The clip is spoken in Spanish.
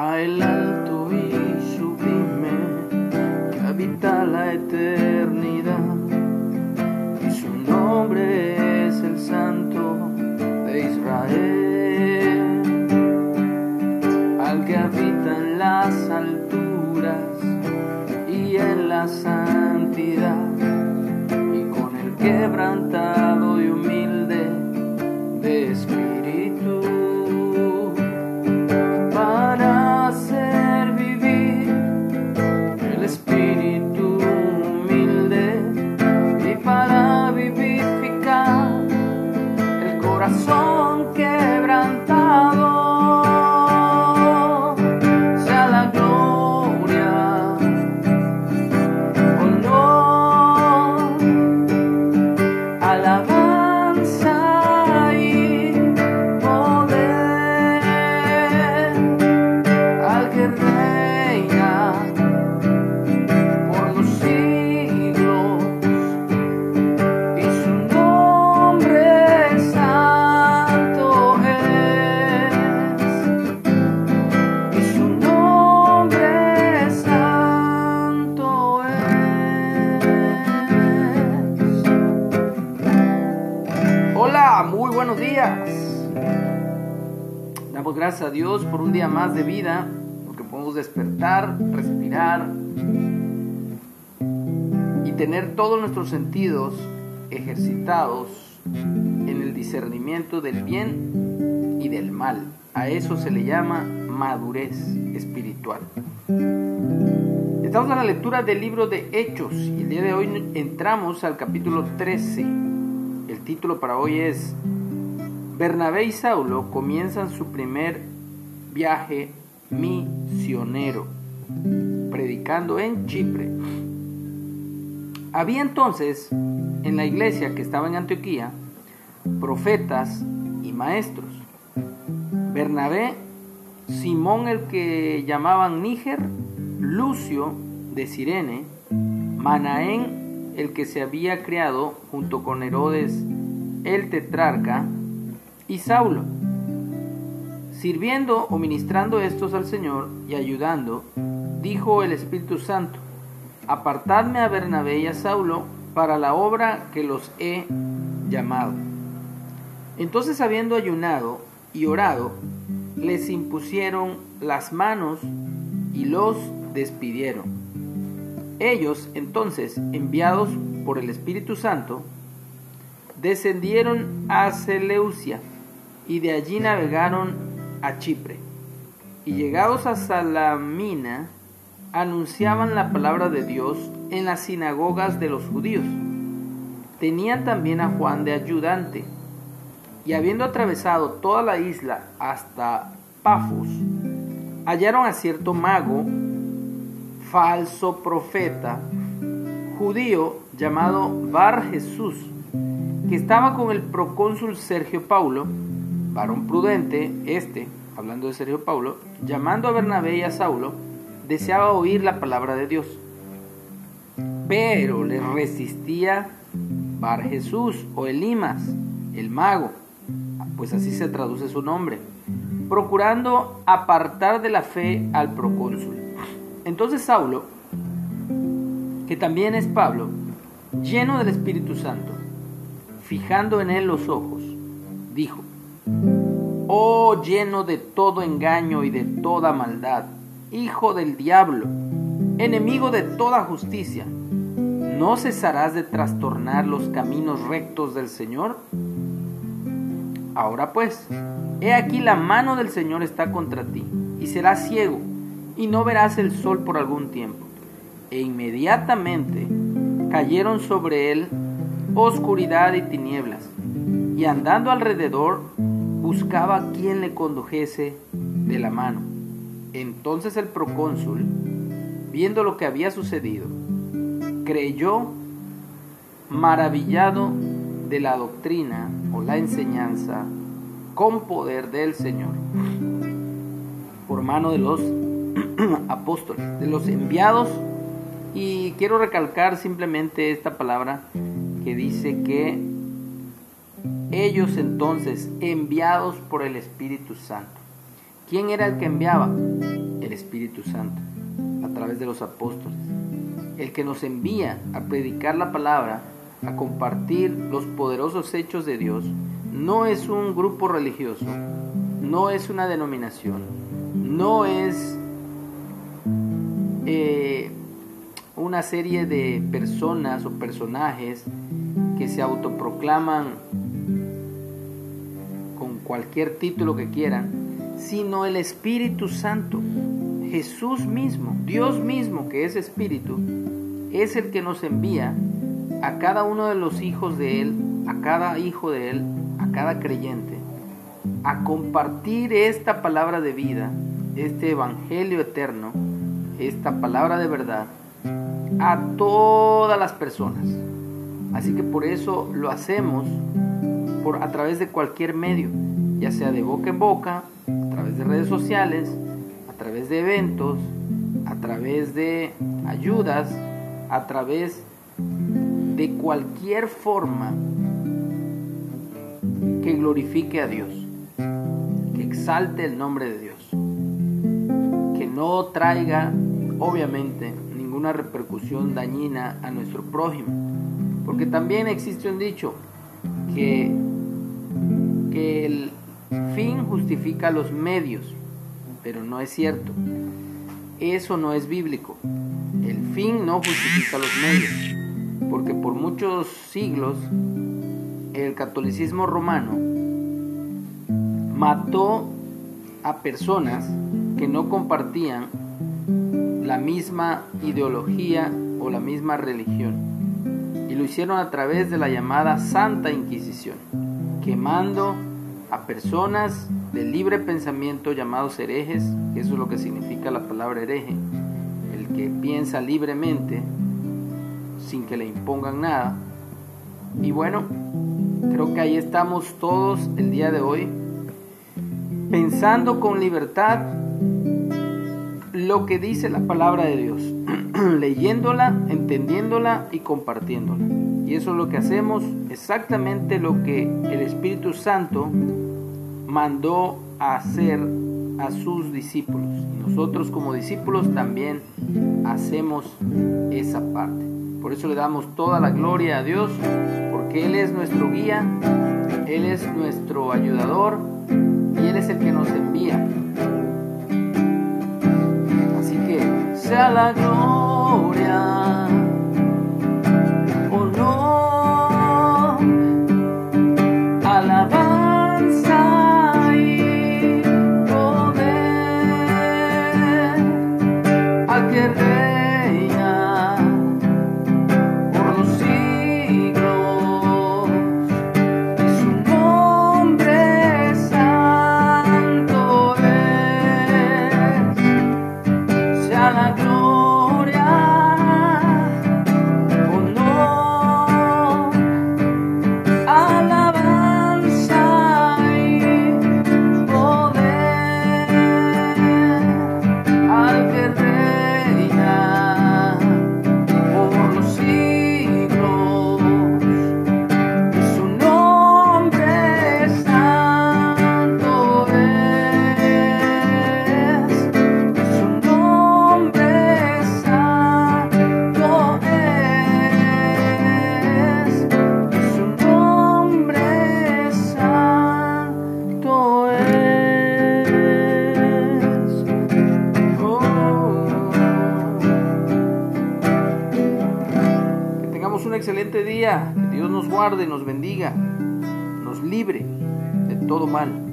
a el alto y sublime que habita la eternidad. Días. Damos gracias a Dios por un día más de vida, porque podemos despertar, respirar y tener todos nuestros sentidos ejercitados en el discernimiento del bien y del mal. A eso se le llama madurez espiritual. Estamos en la lectura del libro de Hechos y el día de hoy entramos al capítulo 13. El título para hoy es Bernabé y Saulo comienzan su primer viaje misionero, predicando en Chipre. Había entonces en la iglesia que estaba en Antioquía profetas y maestros. Bernabé, Simón el que llamaban Níger, Lucio de Sirene, Manaén el que se había criado junto con Herodes el tetrarca, y Saulo. Sirviendo o ministrando estos al Señor y ayudando, dijo el Espíritu Santo, apartadme a Bernabé y a Saulo para la obra que los he llamado. Entonces habiendo ayunado y orado, les impusieron las manos y los despidieron. Ellos entonces, enviados por el Espíritu Santo, descendieron a Seleucia y de allí navegaron a Chipre. Y llegados a Salamina, anunciaban la palabra de Dios en las sinagogas de los judíos. Tenían también a Juan de ayudante. Y habiendo atravesado toda la isla hasta Pafos, hallaron a cierto mago, falso profeta, judío llamado Bar Jesús, que estaba con el procónsul Sergio Paulo, varón prudente, este, hablando de Sergio Paulo, llamando a Bernabé y a Saulo, deseaba oír la palabra de Dios. Pero le resistía Bar Jesús o Elimas, el mago, pues así se traduce su nombre, procurando apartar de la fe al procónsul. Entonces Saulo, que también es Pablo, lleno del Espíritu Santo, fijando en él los ojos, dijo, Oh lleno de todo engaño y de toda maldad, hijo del diablo, enemigo de toda justicia, ¿no cesarás de trastornar los caminos rectos del Señor? Ahora pues, he aquí la mano del Señor está contra ti, y serás ciego, y no verás el sol por algún tiempo. E inmediatamente cayeron sobre él oscuridad y tinieblas, y andando alrededor buscaba quien le condujese de la mano. Entonces el procónsul, viendo lo que había sucedido, creyó maravillado de la doctrina o la enseñanza con poder del Señor, por mano de los apóstoles, de los enviados. Y quiero recalcar simplemente esta palabra que dice que ellos entonces, enviados por el Espíritu Santo. ¿Quién era el que enviaba? el Espíritu Santo, a través de los apóstoles, el que nos envía a predicar la palabra, a compartir los poderosos hechos de Dios, no es un grupo religioso, no es una denominación, no es eh, una serie de personas o personajes que se autoproclaman cualquier título que quieran, sino el Espíritu Santo, Jesús mismo, Dios mismo que es Espíritu, es el que nos envía a cada uno de los hijos de Él, a cada hijo de Él, a cada creyente, a compartir esta palabra de vida, este Evangelio eterno, esta palabra de verdad, a todas las personas. Así que por eso lo hacemos por, a través de cualquier medio, ya sea de boca en boca, a través de redes sociales, a través de eventos, a través de ayudas, a través de cualquier forma que glorifique a Dios, que exalte el nombre de Dios, que no traiga, obviamente, ninguna repercusión dañina a nuestro prójimo. Porque también existe un dicho que, que el fin justifica los medios, pero no es cierto. Eso no es bíblico. El fin no justifica los medios, porque por muchos siglos el catolicismo romano mató a personas que no compartían la misma ideología o la misma religión. Y lo hicieron a través de la llamada Santa Inquisición, quemando a personas de libre pensamiento llamados herejes, eso es lo que significa la palabra hereje, el que piensa libremente sin que le impongan nada. Y bueno, creo que ahí estamos todos el día de hoy, pensando con libertad lo que dice la palabra de Dios, leyéndola, entendiéndola y compartiéndola. Y eso es lo que hacemos, exactamente lo que el Espíritu Santo mandó a hacer a sus discípulos. Nosotros como discípulos también hacemos esa parte. Por eso le damos toda la gloria a Dios, porque Él es nuestro guía, Él es nuestro ayudador y Él es el que nos envía. Así que sea la gloria. Día. Que Dios nos guarde, nos bendiga, nos libre de todo mal.